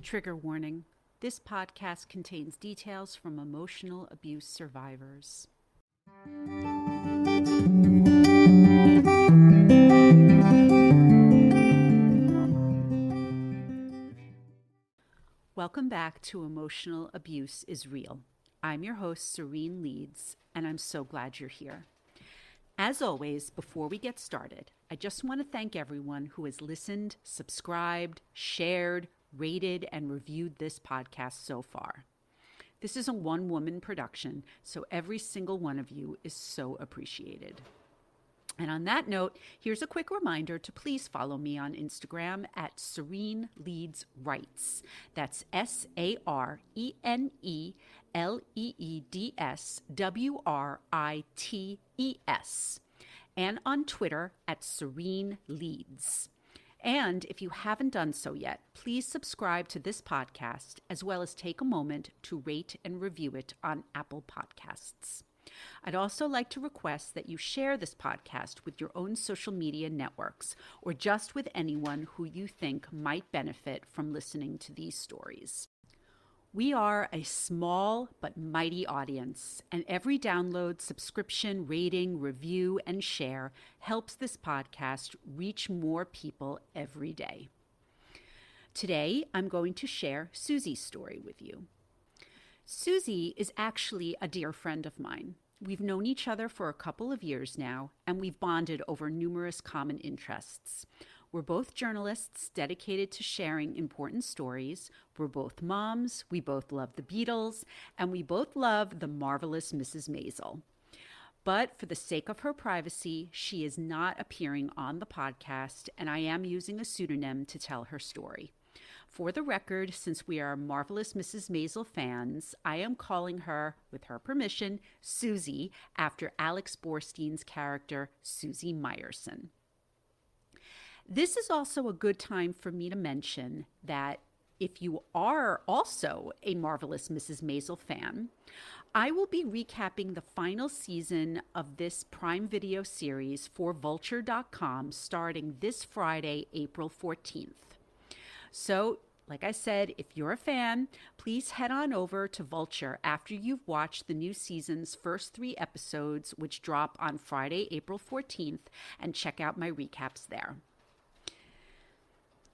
Trigger warning this podcast contains details from emotional abuse survivors. Welcome back to Emotional Abuse is Real. I'm your host, Sarene Leeds, and I'm so glad you're here. As always, before we get started, I just want to thank everyone who has listened, subscribed, shared, rated, and reviewed this podcast so far. This is a one woman production, so every single one of you is so appreciated. And on that note, here's a quick reminder to please follow me on Instagram at Sarene Leeds Writes. That's S A R E N E L E E D S W R I T E S. And on Twitter at Sarene Leeds. And if you haven't done so yet, please subscribe to this podcast as well as take a moment to rate and review it on Apple Podcasts. I'd also like to request that you share this podcast with your own social media networks or just with anyone who you think might benefit from listening to these stories. We are a small but mighty audience, and every download, subscription, rating, review, and share helps this podcast reach more people every day. Today, I'm going to share Susie's story with you. Susie is actually a dear friend of mine. We've known each other for a couple of years now, and we've bonded over numerous common interests. We're both journalists dedicated to sharing important stories. We're both moms. We both love the Beatles, and we both love the marvelous Mrs. Maisel. But for the sake of her privacy, she is not appearing on the podcast, and I am using a pseudonym to tell her story. For the record, since we are marvelous Mrs. Maisel fans, I am calling her, with her permission, Susie, after Alex Borstein's character, Susie Myerson. This is also a good time for me to mention that if you are also a marvelous Mrs. Maisel fan, I will be recapping the final season of this Prime Video series for Vulture.com starting this Friday, April 14th. So like I said, if you're a fan, please head on over to Vulture after you've watched the new season's first three episodes, which drop on Friday, April 14th, and check out my recaps there.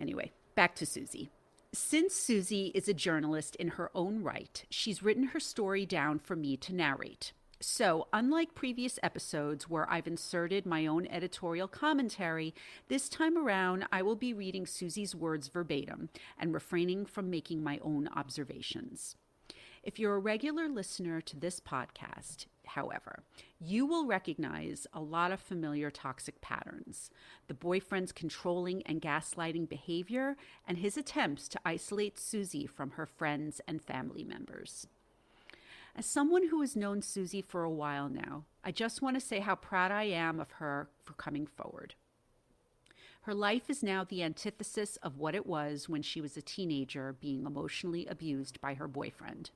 Anyway, back to Susie. Since Susie is a journalist in her own right, she's written her story down for me to narrate. So, unlike previous episodes where I've inserted my own editorial commentary, this time around I will be reading Susie's words verbatim and refraining from making my own observations. If you're a regular listener to this podcast, however, you will recognize a lot of familiar toxic patterns the boyfriend's controlling and gaslighting behavior, and his attempts to isolate Susie from her friends and family members. As someone who has known Susie for a while now, I just want to say how proud I am of her for coming forward. Her life is now the antithesis of what it was when she was a teenager being emotionally abused by her boyfriend.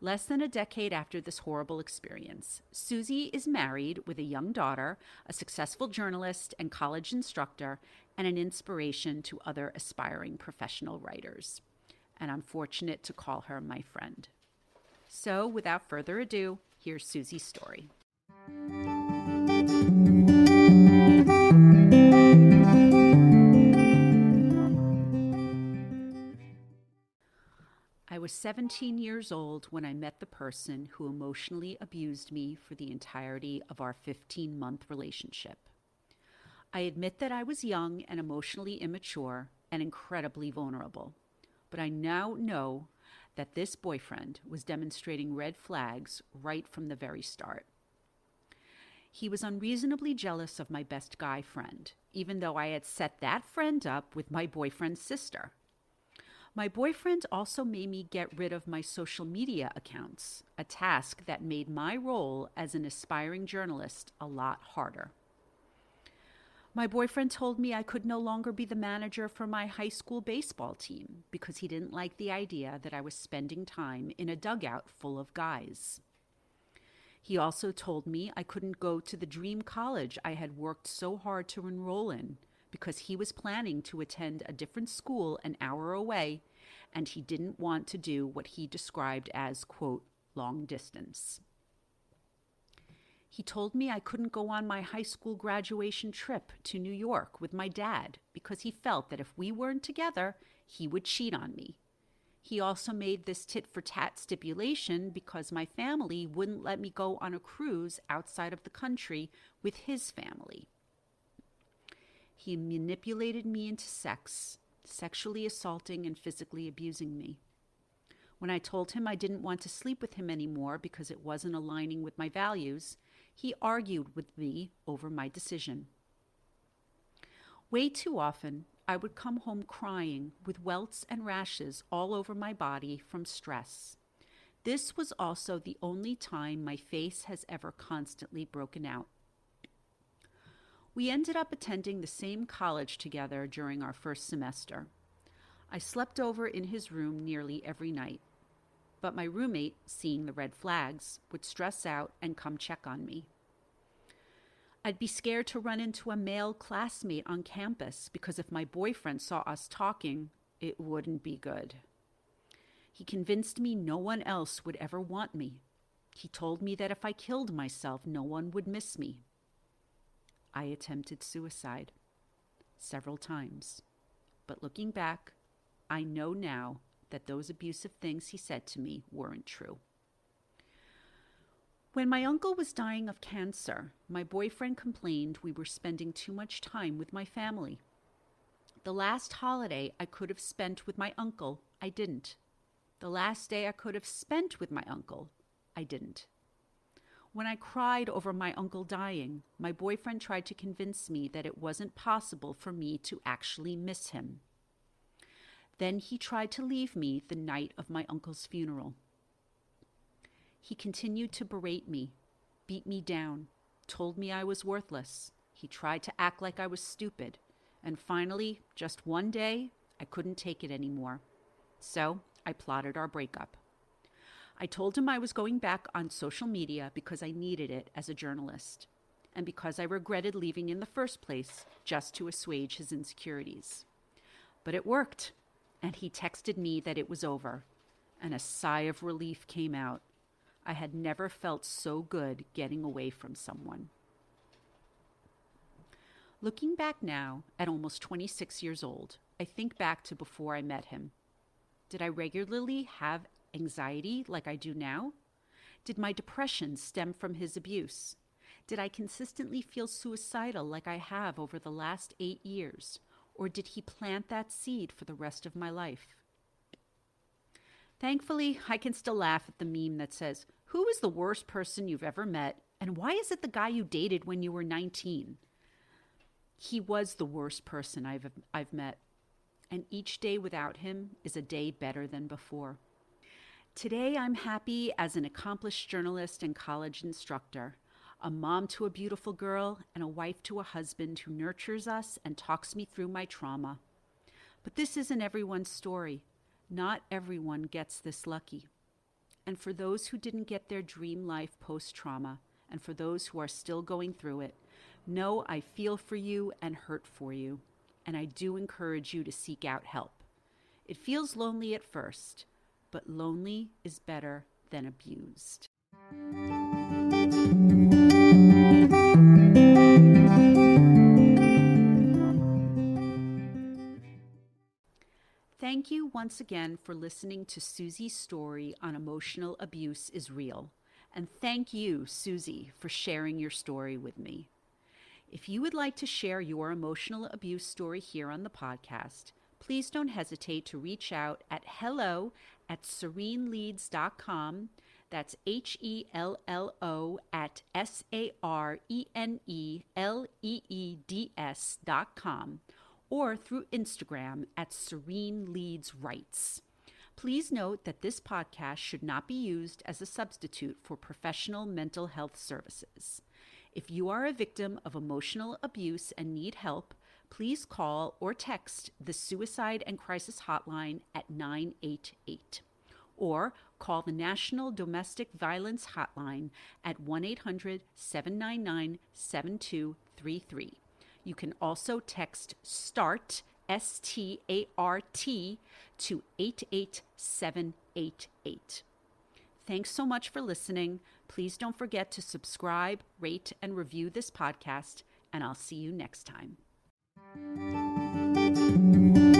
Less than a decade after this horrible experience, Susie is married with a young daughter, a successful journalist and college instructor, and an inspiration to other aspiring professional writers. And I'm fortunate to call her my friend. So, without further ado, here's Susie's story. 17 years old when I met the person who emotionally abused me for the entirety of our 15 month relationship. I admit that I was young and emotionally immature and incredibly vulnerable, but I now know that this boyfriend was demonstrating red flags right from the very start. He was unreasonably jealous of my best guy friend, even though I had set that friend up with my boyfriend's sister. My boyfriend also made me get rid of my social media accounts, a task that made my role as an aspiring journalist a lot harder. My boyfriend told me I could no longer be the manager for my high school baseball team because he didn't like the idea that I was spending time in a dugout full of guys. He also told me I couldn't go to the dream college I had worked so hard to enroll in because he was planning to attend a different school an hour away and he didn't want to do what he described as, quote, long distance. He told me I couldn't go on my high school graduation trip to New York with my dad because he felt that if we weren't together, he would cheat on me. He also made this tit for tat stipulation because my family wouldn't let me go on a cruise outside of the country with his family. He manipulated me into sex, sexually assaulting and physically abusing me. When I told him I didn't want to sleep with him anymore because it wasn't aligning with my values, he argued with me over my decision. Way too often, I would come home crying with welts and rashes all over my body from stress. This was also the only time my face has ever constantly broken out. We ended up attending the same college together during our first semester. I slept over in his room nearly every night. But my roommate, seeing the red flags, would stress out and come check on me. I'd be scared to run into a male classmate on campus because if my boyfriend saw us talking, it wouldn't be good. He convinced me no one else would ever want me. He told me that if I killed myself, no one would miss me. I attempted suicide several times. But looking back, I know now that those abusive things he said to me weren't true. When my uncle was dying of cancer, my boyfriend complained we were spending too much time with my family. The last holiday I could have spent with my uncle, I didn't. The last day I could have spent with my uncle, I didn't. When I cried over my uncle dying, my boyfriend tried to convince me that it wasn't possible for me to actually miss him. Then he tried to leave me the night of my uncle's funeral. He continued to berate me, beat me down, told me I was worthless. He tried to act like I was stupid. And finally, just one day, I couldn't take it anymore. So I plotted our breakup. I told him I was going back on social media because I needed it as a journalist and because I regretted leaving in the first place just to assuage his insecurities. But it worked, and he texted me that it was over, and a sigh of relief came out. I had never felt so good getting away from someone. Looking back now, at almost 26 years old, I think back to before I met him. Did I regularly have anxiety like I do now? Did my depression stem from his abuse? Did I consistently feel suicidal like I have over the last eight years? Or did he plant that seed for the rest of my life? Thankfully, I can still laugh at the meme that says, Who is the worst person you've ever met? And why is it the guy you dated when you were 19? He was the worst person I've, I've met. And each day without him is a day better than before. Today, I'm happy as an accomplished journalist and college instructor, a mom to a beautiful girl, and a wife to a husband who nurtures us and talks me through my trauma. But this isn't everyone's story. Not everyone gets this lucky. And for those who didn't get their dream life post trauma, and for those who are still going through it, know I feel for you and hurt for you, and I do encourage you to seek out help. It feels lonely at first but lonely is better than abused. Thank you once again for listening to Susie's story on emotional abuse is real. And thank you, Susie, for sharing your story with me. If you would like to share your emotional abuse story here on the podcast, please don't hesitate to reach out at hello at sareneleeds.com. That's H E L L O at S A R E N E L E E D S dot com or through Instagram at Sarene Leeds. Please note that this podcast should not be used as a substitute for professional mental health services. If you are a victim of emotional abuse and need help, please call or text the Suicide and Crisis Hotline at 988 or call the National Domestic Violence Hotline at 1 800 799 7233. You can also text START, S T A R T, to 88788. Thanks so much for listening. Please don't forget to subscribe, rate, and review this podcast, and I'll see you next time. Thank you.